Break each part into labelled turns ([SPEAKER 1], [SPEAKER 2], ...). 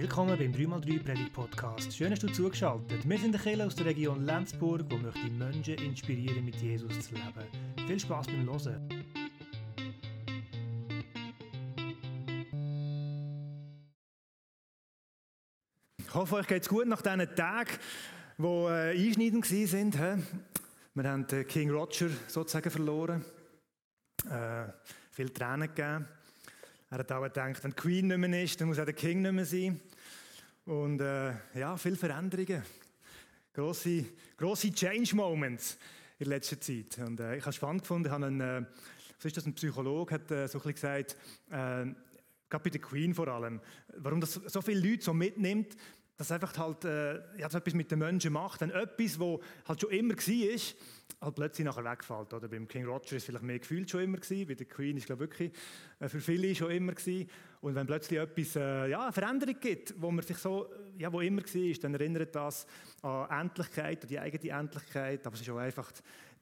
[SPEAKER 1] Willkommen beim 3x3 Predigt Podcast. Schön, dass du zugeschaltet. Wir sind der Kirche aus der Region Lenzburg, wo möchte Menschen inspirieren, mit Jesus zu leben. Viel Spaß beim Hören. Ich hoffe, euch geht es gut nach diesen Tagen, die äh, einschneidend waren. Wir haben King Roger sozusagen verloren. Äh, viele Tränen gegeben. Er hat auch gedacht, wenn die Queen nicht mehr ist, dann muss auch der King nicht mehr sein. Und äh, ja, viele Veränderungen. Grosse, grosse Change Moments in letzter Zeit. Und äh, ich habe es spannend gefunden, ich habe einen, äh, was ist das, ein Psychologe hat äh, so ein gesagt, äh, gerade bei der Queen vor allem, warum das so viele Leute so mitnimmt, dass einfach halt äh, ja, so etwas mit den Menschen macht. Dann etwas, wo halt schon immer war, halt plötzlich nachher wegfällt. Oder beim King Roger ist vielleicht mehr gefühlt schon immer gewesen, bei der Queen ist glaube wirklich äh, für viele schon immer gewesen. Und wenn plötzlich etwas, äh, ja, eine Veränderung gibt, wo man sich so, ja, wo immer war, dann erinnert das an Endlichkeit, an die eigene Endlichkeit, aber es ist auch einfach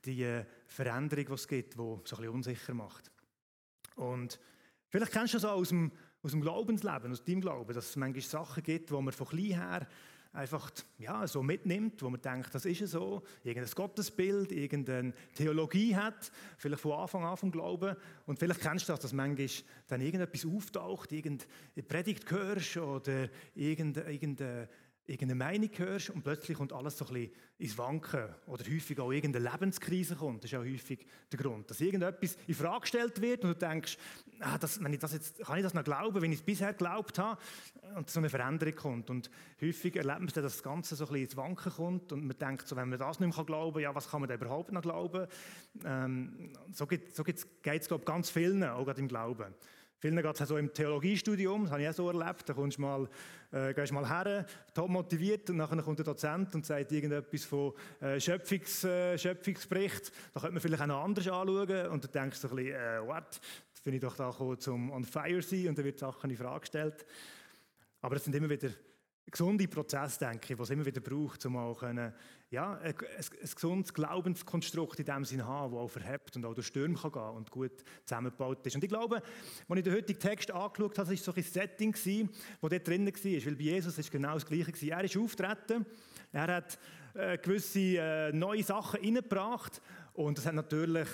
[SPEAKER 1] die äh, Veränderung, die es gibt, die so ein bisschen unsicher macht. Und vielleicht kennst du das auch aus dem aus dem Glaubensleben, aus deinem Glauben, dass es manchmal Sachen gibt, wo man von klein her einfach ja, so mitnimmt, wo man denkt, das ist so, irgendein Gottesbild, irgendeine Theologie hat, vielleicht von Anfang an vom Glauben. Und vielleicht kennst du das, dass manchmal dann irgendetwas auftaucht, irgendeine Predigt hörst oder irgendeine, irgendeine irgendeine Meinung hörst und plötzlich kommt alles so ein bisschen ins Wanken oder häufig auch irgendeine Lebenskrise kommt. Das ist auch häufig der Grund, dass irgendetwas in Frage gestellt wird und du denkst, ah, das, wenn ich das jetzt, kann ich das noch glauben, wenn ich es bisher geglaubt habe und so eine Veränderung kommt. Und häufig erlebt man dann, dass das Ganze so ein bisschen ins Wanken kommt und man denkt, so, wenn man das nicht mehr glauben kann, ja, was kann man da überhaupt noch glauben? Ähm, so geht es, so glaube ich, ganz vielen, auch gerade im Glauben. Vielen geht es so im Theologiestudium, das habe ich auch so erlebt. Da kommst mal, äh, gehst mal her, top motiviert, und dann kommt der Dozent und sagt irgendetwas von äh, Schöpfungs, äh, Schöpfungsbericht. Da könnte man vielleicht auch noch anders anschauen. Und du denkst so ein bisschen, äh, what? Da bin ich doch da gekommen, zum on fire sein und dann wird Sachen in Frage gestellt. Aber es sind immer wieder gesunde Prozess, denke ich, was es immer wieder braucht, um auch können, ja, ein, ein, ein gesundes Glaubenskonstrukt in dem Sinne haben, das auch verhebt und auch durch Stürme kann gehen und gut zusammengebaut ist. Und ich glaube, als ich den heutigen Text angeschaut habe, war so ein Setting, das dort drin war, weil bei Jesus ist genau das Gleiche. Er ist auftreten, er hat äh, gewisse äh, neue Sachen reingebracht und das hat natürlich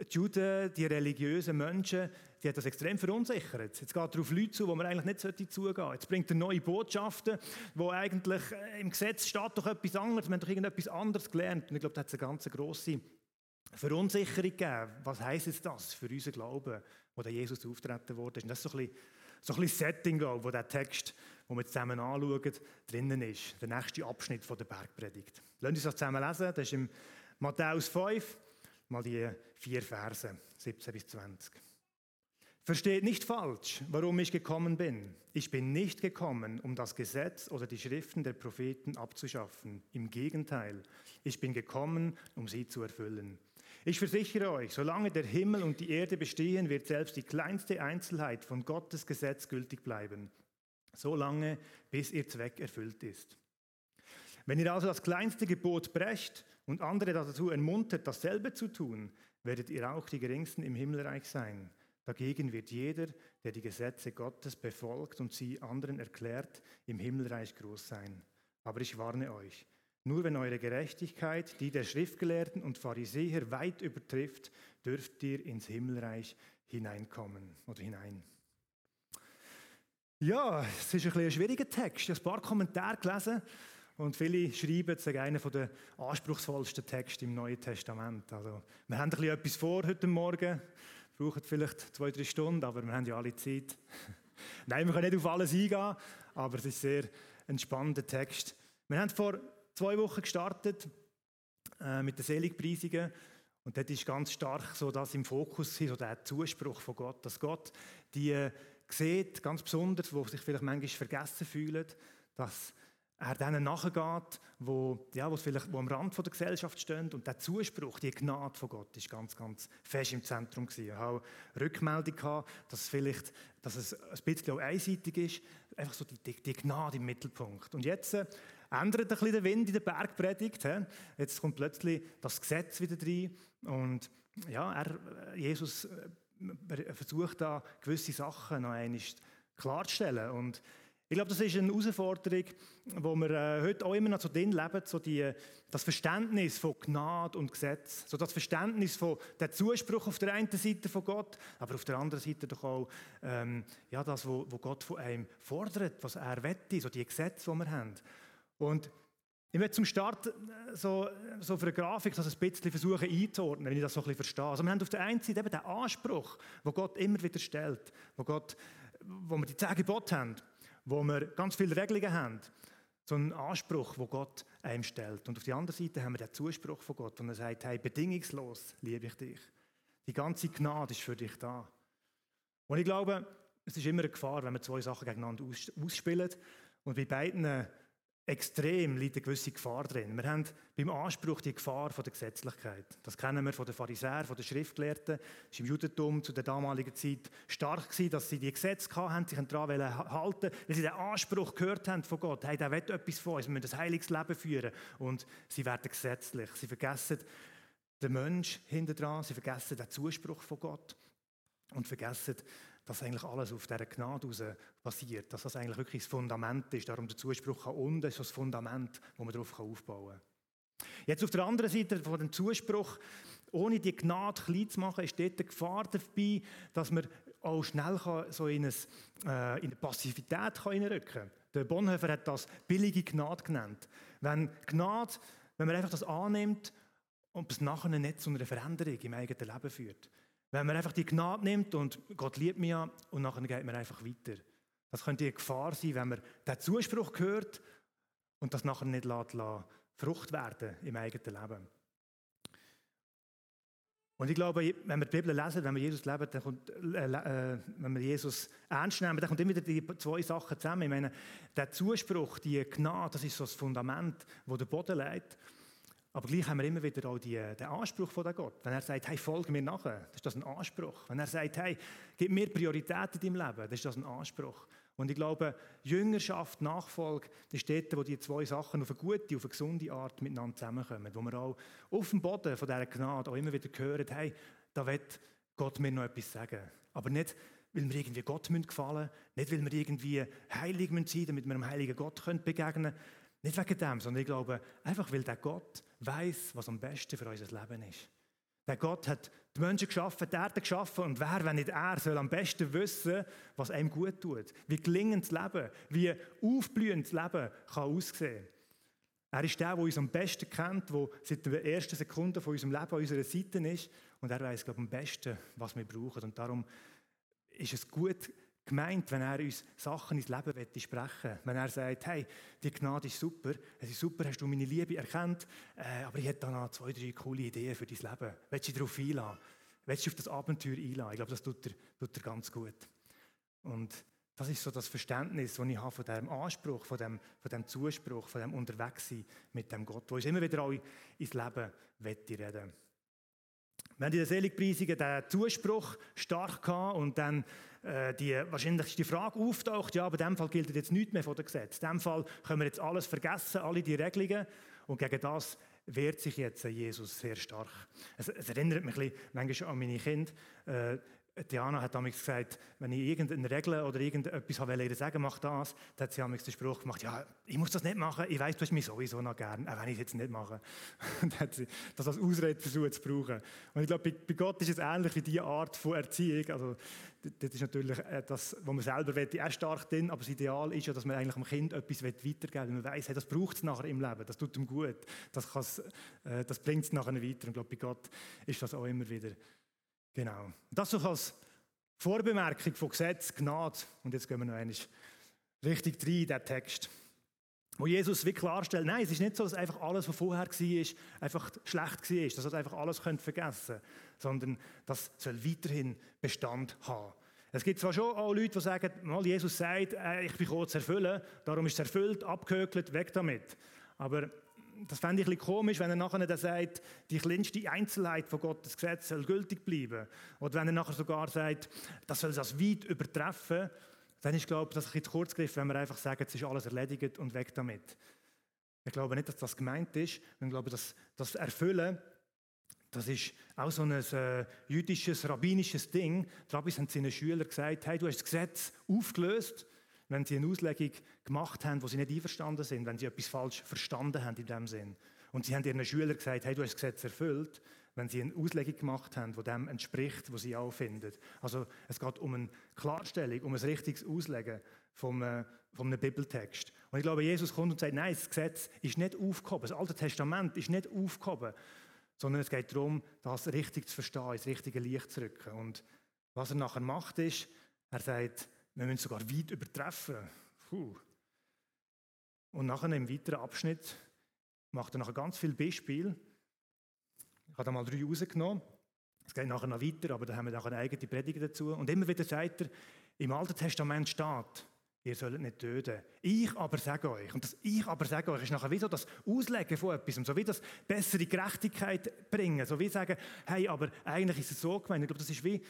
[SPEAKER 1] die Juden, die religiösen Menschen, die hat das extrem verunsichert. Jetzt geht er auf Leute zu, wo man eigentlich nicht zugehen sollte. Jetzt bringt er neue Botschaften, wo eigentlich äh, im Gesetz steht doch etwas anderes, man hat doch irgendetwas anderes gelernt. Und ich glaube, da hat es eine ganz grosse Verunsicherung gegeben. Was heisst das für unseren Glauben, wo der Jesus auftreten wurde? Und das ist so ein bisschen, so ein bisschen Setting, glaube wo der Text, den wir zusammen anschauen, drinnen ist. Der nächste Abschnitt von der Bergpredigt. Lassen uns das zusammen lesen. Das ist im Matthäus 5, mal die vier Verse, 17 bis 20. Versteht nicht falsch, warum ich gekommen bin. Ich bin nicht gekommen, um das Gesetz oder die Schriften der Propheten abzuschaffen. Im Gegenteil, ich bin gekommen, um sie zu erfüllen. Ich versichere euch, solange der Himmel und die Erde bestehen, wird selbst die kleinste Einzelheit von Gottes Gesetz gültig bleiben. Solange, bis ihr Zweck erfüllt ist. Wenn ihr also das kleinste Gebot brecht und andere dazu ermuntert, dasselbe zu tun, werdet ihr auch die geringsten im Himmelreich sein. Dagegen wird jeder, der die Gesetze Gottes befolgt und sie anderen erklärt, im Himmelreich groß sein. Aber ich warne euch, nur wenn eure Gerechtigkeit die der Schriftgelehrten und Pharisäer weit übertrifft, dürft ihr ins Himmelreich hineinkommen oder hinein. Ja, es ist ein, ein schwieriger Text. Ich habe ein paar Kommentare gelesen und viele schreiben, es sei einer der anspruchsvollsten Texte im Neuen Testament. Also, wir haben ein bisschen etwas vor heute Morgen brauchen vielleicht zwei, drei Stunden, aber wir haben ja alle Zeit. Nein, wir können nicht auf alles eingehen, aber es ist sehr ein spannender Text. Wir haben vor zwei Wochen gestartet äh, mit den Seligpreisungen und dort ist ganz stark so das im Fokus, so der Zuspruch von Gott, dass Gott die äh, sieht, ganz besonders, wo sich vielleicht manchmal vergessen fühlen, dass er denen nachgeht, wo, ja, wo vielleicht wo am Rand der Gesellschaft stehen. Und der Zuspruch, die Gnade von Gott, ist ganz, ganz fest im Zentrum gewesen. Ich habe Rückmeldung gehabt, dass es vielleicht, dass es ein bisschen auch einseitig ist. Einfach so die, die, die Gnade im Mittelpunkt. Und jetzt äh, ändert ein bisschen der Wind in der Bergpredigt. He? Jetzt kommt plötzlich das Gesetz wieder rein. Und ja, er, Jesus äh, versucht da gewisse Sachen noch einmal klarzustellen. Und Ich glaube, das ist eine Herausforderung, wo wir äh, heute auch immer noch so drin leben, so die, das Verständnis von Gnade und Gesetz, so das Verständnis von der Zuspruch auf der einen Seite von Gott, aber auf der anderen Seite doch auch ähm, ja, das, wo, wo Gott von einem fordert, was er wette, so die Gesetze, die wir haben. Und ich möchte zum Start äh, so, so für eine Grafik das ein bisschen versuchen einzuordnen, wenn ich das so ein bisschen verstehe. Also wir haben auf der einen Seite eben den Anspruch, wo Gott immer wieder stellt, wo, Gott, wo wir die zehn Gebote haben wo wir ganz viele Regelungen haben. So einen Anspruch, wo Gott einem stellt. Und auf der anderen Seite haben wir den Zuspruch von Gott, und er sagt, hey, bedingungslos liebe ich dich. Die ganze Gnade ist für dich da. Und ich glaube, es ist immer eine Gefahr, wenn wir zwei Sachen gegeneinander ausspielen und bei beiden extrem liegt eine gewisse Gefahr drin. Wir haben beim Anspruch die Gefahr von der Gesetzlichkeit. Das kennen wir von den Pharisäern, von den Schriftgelehrten. Es war im Judentum zu der damaligen Zeit stark gewesen, dass sie die Gesetze hatten, sich daran halten weil sie den Anspruch gehört haben von Gott. Hey, der will etwas von uns, wir müssen ein heiliges Leben führen. Und sie werden gesetzlich. Sie vergessen den Mensch hinter dran, sie vergessen den Zuspruch von Gott und vergessen dass eigentlich alles auf dieser Gnade heraus basiert, dass das eigentlich wirklich das Fundament ist. Darum der Zuspruch an unten ist das Fundament, wo man darauf aufbauen kann. Jetzt auf der anderen Seite von dem Zuspruch, ohne die Gnade klein zu machen, ist dort die Gefahr dabei, dass man auch schnell so in, ein, äh, in eine Passivität hineinrücken kann. Der Bonhoeffer hat das billige Gnade genannt. Wenn Gnade, wenn man einfach das annimmt und es nachher nicht zu einer Veränderung im eigenen Leben führt. Wenn man einfach die Gnade nimmt und Gott liebt mich ja und nachher geht man einfach weiter. Das könnte eine Gefahr sein, wenn man den Zuspruch hört und das nachher nicht lässt, lässt Frucht werden im eigenen Leben. Und ich glaube, wenn wir die Bibel lesen, wenn wir Jesus leben, dann kommt, äh, äh, wenn wir Jesus ernst nehmen, dann kommt immer wieder die zwei Sachen zusammen. Ich meine, der Zuspruch, die Gnade, das ist so das Fundament, wo der Boden legt. Aber gleich haben wir immer wieder auch die, den Anspruch von Gott. Wenn er sagt, hey, folge mir nachher, das ist das ein Anspruch. Wenn er sagt, hey, gib mir Priorität in deinem Leben, das ist das ein Anspruch. Und ich glaube, Jüngerschaft, Nachfolge, das ist dort, wo die zwei Sachen auf eine gute, auf eine gesunde Art miteinander zusammenkommen. Wo wir auch auf dem Boden von dieser Gnade auch immer wieder hören, hey, da wird Gott mir noch etwas sagen. Aber nicht, weil wir irgendwie Gott gefallen müssen, nicht, weil wir irgendwie heilig sein müssen, damit wir dem heiligen Gott begegnen können, nicht wegen dem, sondern ich glaube, einfach weil der Gott weiß, was am besten für unser Leben ist. Der Gott hat die Menschen geschaffen, die Erde geschaffen und wer, wenn nicht er, soll am besten wissen, was einem gut tut. Wie gelingend das Leben, wie aufblühend das Leben kann aussehen. Er ist der, der uns am besten kennt, der seit der ersten Sekunde von unserem Leben an unserer Seite ist und er weiß, glaube ich, am besten, was wir brauchen. Und darum ist es gut, gemeint, wenn er uns Sachen ins Leben sprechen Wenn er sagt, hey, die Gnade ist super, es ist super, hast du meine Liebe erkannt, äh, aber ich hätte da noch zwei, drei coole Ideen für dein Leben. Willst du dich darauf einladen? Willst du auf das Abenteuer einladen? Ich glaube, das tut er, tut er ganz gut. Und das ist so das Verständnis, das ich habe von diesem Anspruch, von dem, von dem Zuspruch, von dem Unterwegssein mit dem Gott, wo uns immer wieder auch ins Leben reden wir haben in der Seligpreisungen den Zuspruch stark gehabt und dann die wahrscheinlich Frage auftaucht, ja, aber in dem Fall gilt jetzt nichts mehr von dem Gesetz. In dem Fall können wir jetzt alles vergessen, alle die Regelungen und gegen das wehrt sich jetzt Jesus sehr stark. Es, es erinnert mich ein bisschen manchmal an meine Kinder. Äh, Diana hat damals gesagt, wenn ich irgendeine Regel oder irgendetwas wollte sagen, mach das, dann hat sie damals den Spruch gemacht, ja, ich muss das nicht machen, ich weiß, du hast mich sowieso noch gern, auch wenn ich es jetzt nicht mache. Und hat sie das als Ausrede versucht zu brauchen. Und ich glaube, bei, Gott ist es ähnlich wie diese Art von Erziehung. Also, das ist natürlich äh, das, was man selber will, auch stark drin, aber das Ideal ist ja, dass man eigentlich dem Kind etwas weitergeben will, man weiß, hey, das braucht es nachher im Leben, das tut ihm gut, das, äh, das bringt es nachher weiter. Und ich glaube, bei Gott ist das auch immer wieder Genau. Das so als Vorbemerkung von Gesetz, Gnade. Und jetzt gehen wir noch einmal richtig rein in diesen Text. Wo Jesus wie klarstellt, nein, es ist nicht so, dass einfach alles, was vorher war, einfach schlecht war, dass ihr einfach alles vergessen könnt, sondern das soll weiterhin Bestand haben. Es gibt zwar schon auch Leute, die sagen, mal Jesus sagt, äh, ich bin zu erfüllen, darum ist es erfüllt, abgehökelt, weg damit. Aber das fände ich ein bisschen komisch, wenn er nachher dann sagt, die kleinste Einzelheit von Gottes Gesetz soll gültig bleiben. Oder wenn er nachher sogar sagt, das soll das weit übertreffen, dann ist, glaube ich, das ein bisschen zu kurz gegriffen, wenn wir einfach sagen, es ist alles erledigt und weg damit. Ich glaube nicht, dass das gemeint ist. Ich glaube, dass das Erfüllen, das ist auch so ein äh, jüdisches, rabbinisches Ding. Die Rabbis haben seinen Schülern gesagt, hey, du hast das Gesetz aufgelöst, wenn sie eine Auslegung gemacht haben, wo sie nicht einverstanden sind, wenn sie etwas falsch verstanden haben in dem Sinn. Und sie haben ihren Schülern gesagt, hey, du hast das Gesetz erfüllt, wenn sie eine Auslegung gemacht haben, die dem entspricht, was sie auch finden. Also es geht um eine Klarstellung, um ein richtiges Auslegen äh, vom einem Bibeltext. Und ich glaube, Jesus kommt und sagt, nein, das Gesetz ist nicht aufgehoben, das Alte Testament ist nicht aufgehoben, sondern es geht darum, das richtig zu verstehen, ins richtige Licht zu rücken. Und was er nachher macht, ist, er sagt, wir müssen sogar weit übertreffen. Puh. Und nachher im weiteren Abschnitt macht er nachher ganz viele Beispiele. Ich habe da mal drei rausgenommen. Es geht nachher noch weiter, aber da haben wir nachher eine eigene Predigt dazu. Und immer wieder sagt er, im Alten Testament steht, ihr sollt nicht töten. Ich aber sage euch, und das Ich aber sage euch ist nachher wie so das Auslegen von etwas, so wie das bessere Gerechtigkeit bringen, so wie sagen, hey, aber eigentlich ist es so gemeint. Ich glaube, das ist wie,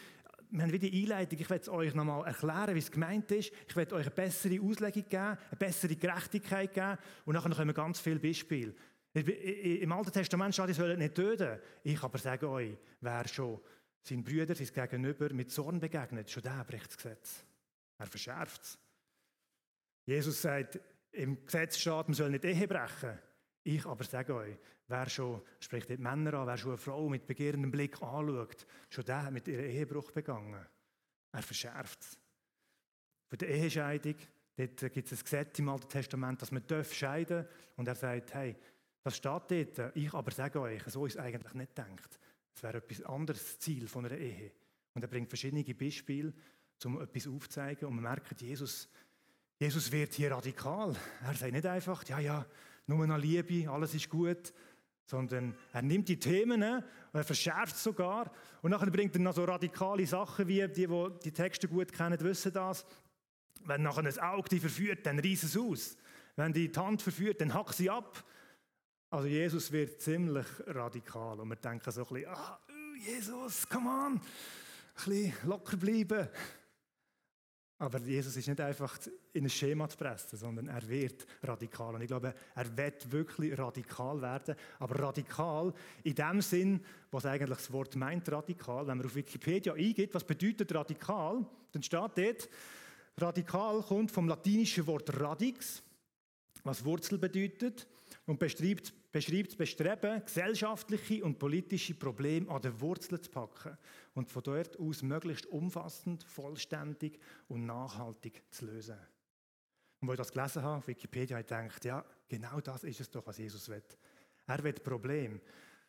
[SPEAKER 1] wir haben wieder die Einleitung, ich werde es euch nochmal erklären, wie es gemeint ist. Ich werde euch eine bessere Auslegung geben, eine bessere Gerechtigkeit geben und nachher kommen ganz viele Beispiele. Im Alten Testament steht, ihr sollt nicht töten. Ich aber sage euch, wer schon seinen Brüder, sein Gegenüber mit Zorn begegnet, schon der bricht das Gesetz. Er verschärft es. Jesus sagt, im Gesetz steht, man soll nicht Ehe brechen. Ich aber sage euch, wer schon, spricht die Männer an, wer schon eine Frau mit begehrendem Blick anschaut, schon der hat mit ihrem Ehebruch begangen. Er verschärft es. Für die Ehescheidung, dort gibt es ein Gesetz im Alten Testament, dass man scheiden darf. Und er sagt, hey, das steht dort. Ich aber sage euch, so ist es eigentlich nicht gedacht. Es wäre etwas anderes Ziel von einer Ehe. Und er bringt verschiedene Beispiele, um etwas aufzuzeigen. Und man merkt, Jesus, Jesus wird hier radikal. Er sagt nicht einfach, ja, ja, nur noch Liebe, alles ist gut, sondern er nimmt die Themen und er verschärft sogar. Und nachher bringt er noch so radikale Sachen, wie die, die die Texte gut kennen, wissen das. Wenn nachher ein Auge die verführt, dann reißt es aus. Wenn die Hand verführt, dann hackt sie ab. Also Jesus wird ziemlich radikal und wir denken so ein bisschen, ah, Jesus, come on, ein bisschen locker bleiben. Aber Jesus ist nicht einfach in ein Schema zu pressen, sondern er wird radikal. Und ich glaube, er wird wirklich radikal werden. Aber radikal in dem Sinn, was eigentlich das Wort meint, radikal. Wenn man auf Wikipedia eingibt, was bedeutet radikal, dann steht dort, radikal kommt vom latinischen Wort radix, was Wurzel bedeutet und beschreibt, beschreibt das Bestreben, gesellschaftliche und politische Probleme an den Wurzeln zu packen und von dort aus möglichst umfassend, vollständig und nachhaltig zu lösen. Und als ich das gelesen habe, Wikipedia, habe ich gedacht, ja, genau das ist es doch, was Jesus will. Er will Problem.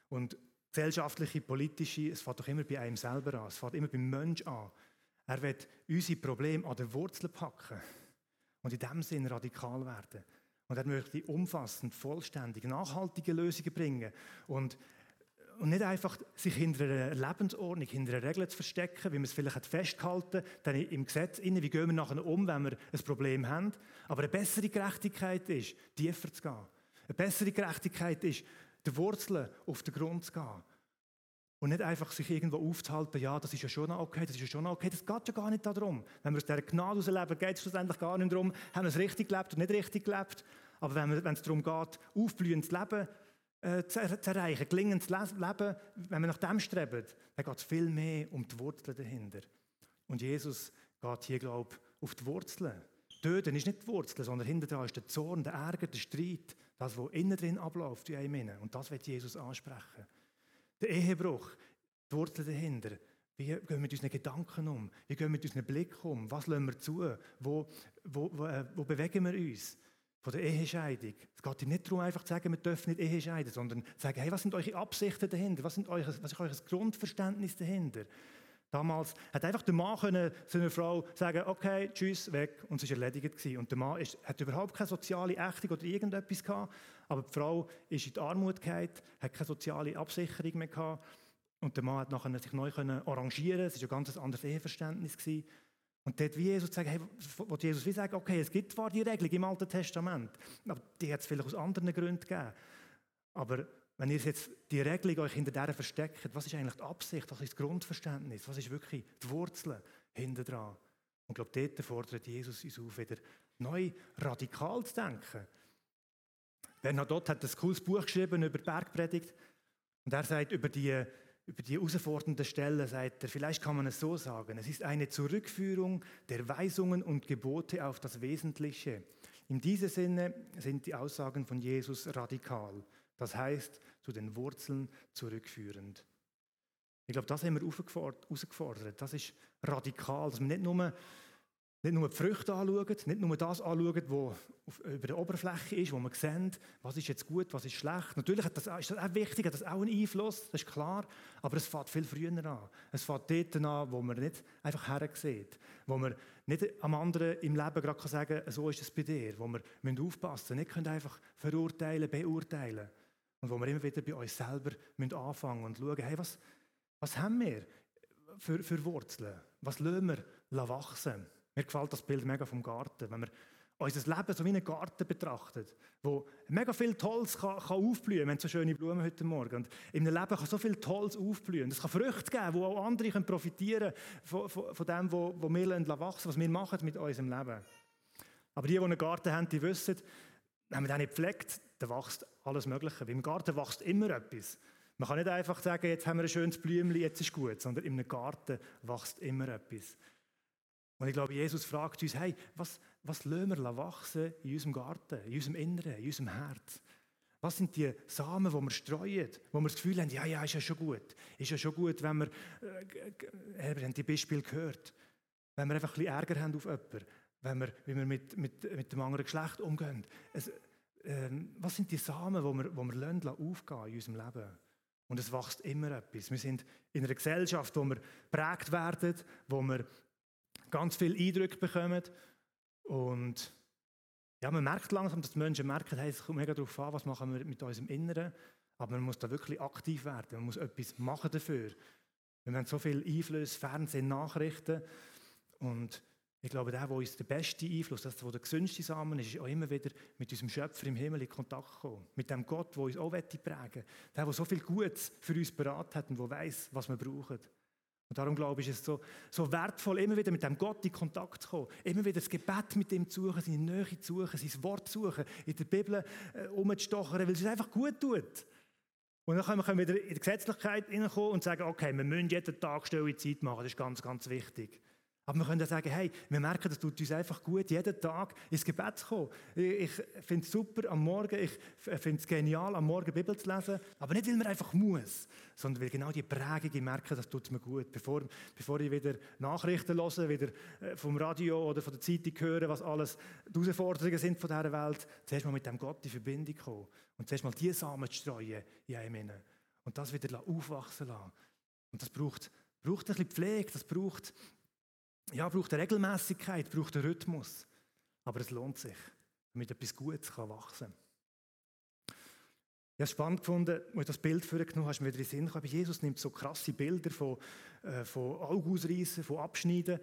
[SPEAKER 1] Und gesellschaftliche, politische, es fängt doch immer bei einem selber an. Es fängt immer beim Mensch an. Er will unsere Probleme an den Wurzeln packen und in dem Sinn radikal werden. Und er möchte umfassend, vollständig, nachhaltige Lösungen bringen. Und, und nicht einfach sich hinter einer Lebensordnung, hinter einer Regel zu verstecken, wie man es vielleicht hat festgehalten dann im Gesetz innen, wie gehen wir nachher um, wenn wir ein Problem haben. Aber eine bessere Gerechtigkeit ist, tiefer zu gehen. Eine bessere Gerechtigkeit ist, die Wurzeln auf den Grund zu gehen. Und nicht einfach sich irgendwo aufzuhalten, ja, das ist ja schon okay, das ist ja schon okay. Das geht ja gar nicht darum. Wenn wir aus dieser Gnade leben, geht es schlussendlich gar nicht darum, haben wir es richtig gelebt oder nicht richtig gelebt. Aber wenn, wir, wenn es darum geht, aufblühendes Leben äh, zu, zu, erreichen, gelingendes Leben, wenn wir nach dem streben, dann geht es viel mehr um die Wurzeln dahinter. Und Jesus geht hier, glaube ich, auf die Wurzeln. Töten ist nicht die Wurzel, sondern hinter ist der Zorn, der Ärger, der Streit, das, was innen drin abläuft, in einem Und das wird Jesus ansprechen. Der Ehebruch, die Wurzel dahinter. Wie gehen wir mit unseren Gedanken um? Wie gehen wir mit unserem Blick um? Was lassen wir zu? Wo, wo, wo, äh, wo bewegen wir uns? Von der Ehescheidung. Es geht nicht darum, einfach zu sagen, wir dürfen nicht Ehe scheiden, sondern zu sagen, hey, was sind eure Absichten dahinter? Was, sind eure, was ist euer Grundverständnis dahinter? Damals hat einfach der Mann können seiner Frau sagen, okay, tschüss, weg, und es war erledigt. Gewesen. Und der Mann ist, hat überhaupt keine soziale Ächtung oder irgendetwas gehabt, aber die Frau ist in die Armut gefallen, hat keine soziale Absicherung mehr gehabt, und der Mann hat nachher sich neu können arrangieren es war ein ganz anderes Eheverständnis. Gewesen. Und dort wie Jesus sagen, hey, wo Jesus wie sagen, okay, es gibt zwar die Regelung im Alten Testament, aber die hat es vielleicht aus anderen Gründen gegeben. Aber wenn ihr jetzt die Regelung euch hinter der versteckt, was ist eigentlich die Absicht, was ist das Grundverständnis, was ist wirklich die Wurzel hinter dran? Und ich glaube, dort fordert Jesus uns auf, wieder neu radikal zu denken. Bernhard Dott hat ein cooles Buch geschrieben über die Bergpredigt. Und er sagt über die, über die herausfordernden Stellen sagt er, vielleicht kann man es so sagen, es ist eine Zurückführung der Weisungen und Gebote auf das Wesentliche. In diesem Sinne sind die Aussagen von Jesus radikal, das heißt zu den Wurzeln zurückführend. Ich glaube, das haben wir herausgefordert. Das ist radikal, dass wir nicht nur nicht nur die Früchte anschauen, nicht nur das anschauen, was über der Oberfläche ist, wo man sieht, was ist jetzt gut, was ist schlecht. Natürlich das, ist das auch wichtig, hat das auch einen Einfluss, das ist klar, aber es fängt viel früher an. Es fängt dort an, wo man nicht einfach hersieht, wo man nicht am anderen im Leben gerade sagen kann, so ist es bei dir, wo müssen aufpassen nicht können einfach verurteilen, beurteilen und wo wir immer wieder bei uns selber müssen anfangen und schauen, hey, was, was haben wir für, für Wurzeln? Was lassen wir wachsen? Mir gefällt das Bild mega vom Garten. Wenn man unser Leben so wie einen Garten betrachtet, wo mega viel Tolles kann, kann aufblühen Wir haben so schöne Blumen heute Morgen. Und in einem Leben kann so viel Tolles aufblühen. Es kann Früchte geben, wo auch andere können profitieren von, von, von dem, was wo wir wachsen was wir machen mit unserem Leben. Aber die, die einen Garten haben, die wissen, wenn man den nicht pflegt, dann wächst alles Mögliche. Im Garten wächst immer etwas. Man kann nicht einfach sagen, jetzt haben wir ein schönes Blümchen, jetzt ist gut, sondern einem Garten wächst immer etwas. Und ich glaube, Jesus fragt uns, hey, was, was lassen wir wachsen in unserem Garten, in unserem Inneren, in unserem Herz? Was sind die Samen, die wir streuen, wo wir das Gefühl haben, ja, ja, ist ja schon gut. Ist ja schon gut, wenn wir, äh, wir haben die Beispiele gehört, wenn wir einfach ein bisschen Ärger haben auf jemanden, wenn wir, wie wir mit, mit, mit dem anderen Geschlecht umgehen. Es, äh, was sind die Samen, die wir, wir lassen, aufgehen in unserem Leben? Und es wächst immer etwas. Wir sind in einer Gesellschaft, wo wir prägt werden, wo wir ganz viele Eindrücke bekommen. Und ja, man merkt langsam, dass die Menschen merken, hey, es kommt mega darauf an, was machen wir mit unserem Inneren. Aber man muss da wirklich aktiv werden. Man muss etwas machen dafür. Wir haben so viel Einfluss, Fernsehen, Nachrichten. Und ich glaube, der, der uns der beste Einfluss, das, der der gesündeste Samen ist, ist auch immer wieder mit unserem Schöpfer im Himmel in Kontakt kommen. Mit dem Gott, der uns auch prägen will. Der, der so viel Gutes für uns beraten hat und der weiß, was wir brauchen. Und darum glaube ich, ist es so, so wertvoll, immer wieder mit dem Gott in Kontakt zu kommen. Immer wieder das Gebet mit ihm zu suchen, seine Nähe zu suchen, sein Wort zu suchen, in der Bibel äh, umzustochern, weil es einfach gut tut. Und dann können wir wieder in die Gesetzlichkeit hineinkommen und sagen, okay, wir müssen jeden Tag stille Zeit machen, das ist ganz, ganz wichtig. Aber wir können sagen, hey, wir merken, das tut uns einfach gut, jeden Tag ins Gebet zu kommen. Ich finde es super am Morgen, ich finde es genial, am Morgen Bibel zu lesen, aber nicht, weil man einfach muss, sondern weil genau die Prägung, ich merke, das tut mir gut. Bevor, bevor ich wieder Nachrichten höre, wieder äh, vom Radio oder von der Zeitung höre, was alles die Herausforderungen sind von dieser Welt, zuerst mal mit dem Gott in Verbindung kommen und zuerst mal die Samen zu streuen in einem und das wieder aufwachsen lassen. Und das braucht, braucht ein bisschen Pflege, das braucht ja, braucht eine Regelmäßigkeit, braucht einen Rhythmus. Aber es lohnt sich, damit etwas Gutes wachsen kann. Ich habe es spannend gefunden, als du das Bild vorgenommen hast, mir wieder in den Sinn gekommen. Jesus nimmt so krasse Bilder von, äh, von Augen von Abschneiden.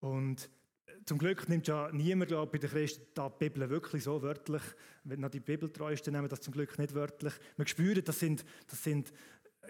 [SPEAKER 1] Und äh, zum Glück nimmt ja niemand, glaube ich, bei den Christen die Bibel wirklich so wörtlich. Wenn noch die Bibeltreuesten nehmen das zum Glück nicht wörtlich. Man spürt, das sind, das sind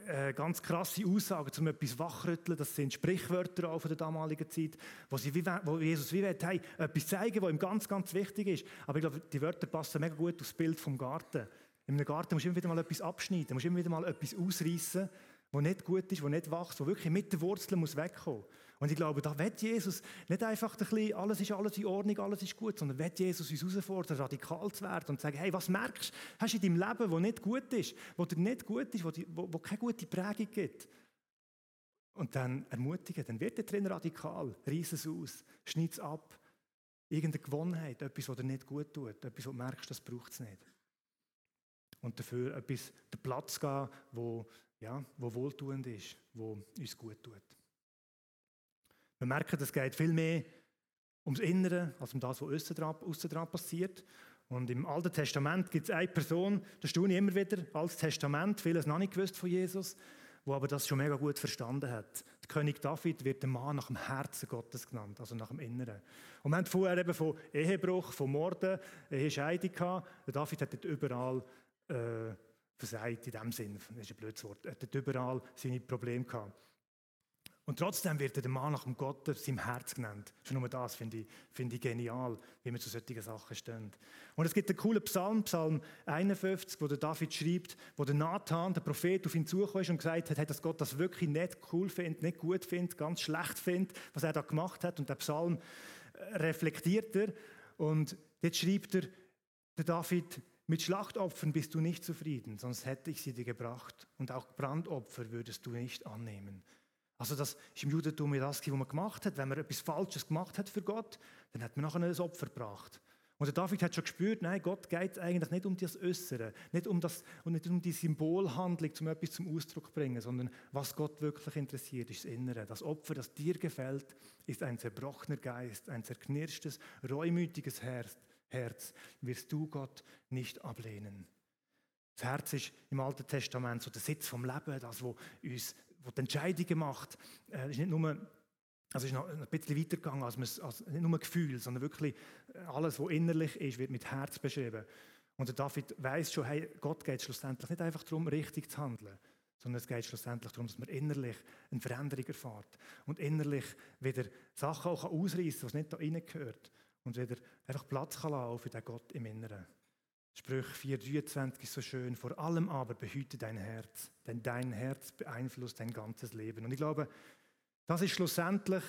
[SPEAKER 1] äh, ganz krasse Aussagen, um etwas wachrütteln. Das sind Sprichwörter auch von der damaligen Zeit, wo, sie wie, wo Jesus wie will, hey, etwas zeigen, was ihm ganz, ganz wichtig ist. Aber ich glaube, die Wörter passen mega gut aufs Bild vom Garten. In einem Garten musst du immer wieder mal etwas abschneiden, musst immer wieder mal etwas ausreißen, was nicht gut ist, was nicht wächst, was wirklich mit den Wurzeln muss wegkommen muss. Und ich glaube, da wird Jesus nicht einfach ein bisschen, alles ist alles in Ordnung, alles ist gut, sondern wird Jesus uns herausfordern, radikal zu werden und zu sagen, hey, was merkst du, hast du in deinem Leben, wo nicht gut ist, wo dir nicht gut ist, wo, wo, wo keine gute Prägung gibt. Und dann ermutigen, dann wird er drin radikal, reiss es aus, schneid es ab. Irgendeine Gewohnheit, etwas, was dir nicht gut tut, etwas, wo du merkst, das braucht es nicht. Und dafür etwas, den Platz geben, wo, ja, wo wohltuend ist, wo uns gut tut. Wir merken, es geht viel mehr ums Innere als um das, was außen dran passiert. Und im Alten Testament gibt es eine Person, das staune ich immer wieder, als Testament, vieles noch nicht gewusst von Jesus, wo aber das schon mega gut verstanden hat. Der König David wird der Mann nach dem Herzen Gottes genannt, also nach dem Inneren. Und wir haben vorher eben von Ehebruch, von Morden, Ehescheidung gehabt. Der David hat dort überall äh, versagt, in dem Sinn, das ist ein blödes Wort, er hat dort überall seine Probleme gehabt. Und trotzdem wird der Mann nach dem Gott seinem Herz genannt. Schon nur das finde ich, finde ich genial, wie man zu solchen Sachen steht. Und es gibt einen coolen Psalm, Psalm 51, wo der David schreibt, wo der Nathan, der Prophet, auf ihn zugekommen ist und gesagt hat, dass Gott das wirklich nicht cool findet, nicht gut findet, ganz schlecht findet, was er da gemacht hat. Und der Psalm äh, reflektiert er und dort schreibt er, der David, mit Schlachtopfern bist du nicht zufrieden, sonst hätte ich sie dir gebracht. Und auch Brandopfer würdest du nicht annehmen. Also das ist im Judentum das, was man gemacht hat. Wenn man etwas Falsches gemacht hat für Gott, dann hat man nachher ein Opfer gebracht. Und der David hat schon gespürt, nein, Gott geht eigentlich nicht um das Äußere, nicht um, das, und nicht um die Symbolhandlung, um etwas zum Ausdruck zu bringen, sondern was Gott wirklich interessiert, ist das Innere. Das Opfer, das dir gefällt, ist ein zerbrochener Geist, ein zerknirschtes, reumütiges Herz, Herz wirst du Gott nicht ablehnen. Das Herz ist im Alten Testament so der Sitz vom Leben, das, wo uns wo die Entscheidungen macht, äh, ist nicht nur, also ist noch ein bisschen weitergegangen als, als nicht nur Gefühl, sondern wirklich äh, alles, was innerlich ist, wird mit Herz beschrieben. Und der David weiß schon, hey, Gott geht schlussendlich nicht einfach darum, richtig zu handeln, sondern es geht schlussendlich darum, dass man innerlich eine Veränderung erfährt und innerlich wieder Sachen auch ausreißen kann, was nicht da reingehört und wieder einfach Platz kann lassen für den Gott im Inneren. Sprüche 4,23 ist so schön. Vor allem aber behüte dein Herz, denn dein Herz beeinflusst dein ganzes Leben. Und ich glaube, das ist schlussendlich,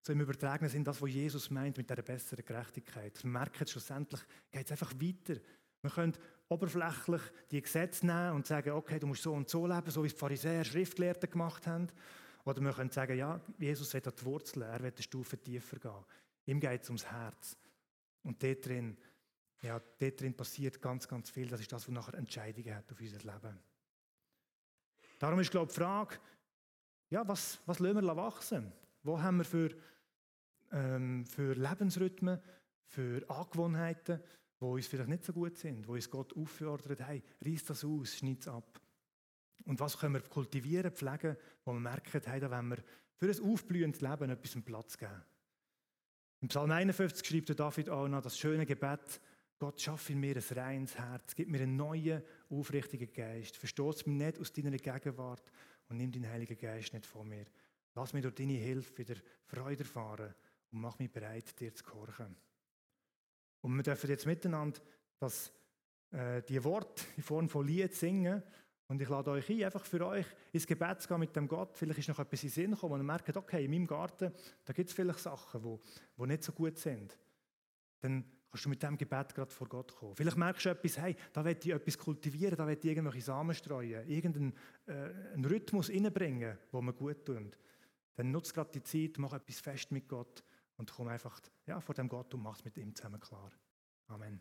[SPEAKER 1] so im Übertragenen Sinn, das, was Jesus meint mit der besseren Gerechtigkeit. Wir merken, schlussendlich geht es einfach weiter. Wir können oberflächlich die Gesetze nehmen und sagen, okay, du musst so und so leben, so wie es die Pharisäer, Schriftgelehrten gemacht haben. Oder wir können sagen, ja, Jesus an die Wurzeln, er will eine Stufe tiefer gehen. Ihm geht es ums Herz. Und dort drin ja, dort drin passiert ganz, ganz viel. Das ist das, was nachher Entscheidungen hat auf unser Leben. Darum ist, glaube ich, die Frage, ja, was, was lassen wir wachsen? Wo haben wir für, ähm, für Lebensrhythmen, für Angewohnheiten, die uns vielleicht nicht so gut sind, wo uns Gott auffordert, hey, reiß das aus, schneid es ab. Und was können wir kultivieren, pflegen, wo wir merken, hey, da wollen wir für ein aufblühendes Leben etwas Platz geben. Im Psalm 51 schreibt David auch noch das schöne Gebet, Gott, schaffe in mir ein reines Herz, gib mir einen neuen, aufrichtigen Geist. Verstoß mich nicht aus deiner Gegenwart und nimm deinen Heiligen Geist nicht von mir. Lass mich durch deine Hilfe wieder Freude erfahren und mach mich bereit, dir zu gehorchen. Und wir dürfen jetzt miteinander das, äh, die Worte in Form von Lied singen. Und ich lade euch ein, einfach für euch ins Gebet zu gehen mit dem Gott. Vielleicht ist noch etwas in Sinn gekommen und ihr merkt, okay, in meinem Garten, da gibt es vielleicht Sachen, die, die nicht so gut sind. Dann kannst du mit dem Gebet gerade vor Gott kommen. Vielleicht merkst du etwas, hey, da will ich etwas kultivieren, da will ich irgendwelche Samen streuen, irgendeinen äh, Rhythmus reinbringen, wo mir gut tut. Dann nutze gerade die Zeit, mach etwas fest mit Gott und komm einfach ja, vor dem Gott und mach es mit ihm zusammen klar. Amen.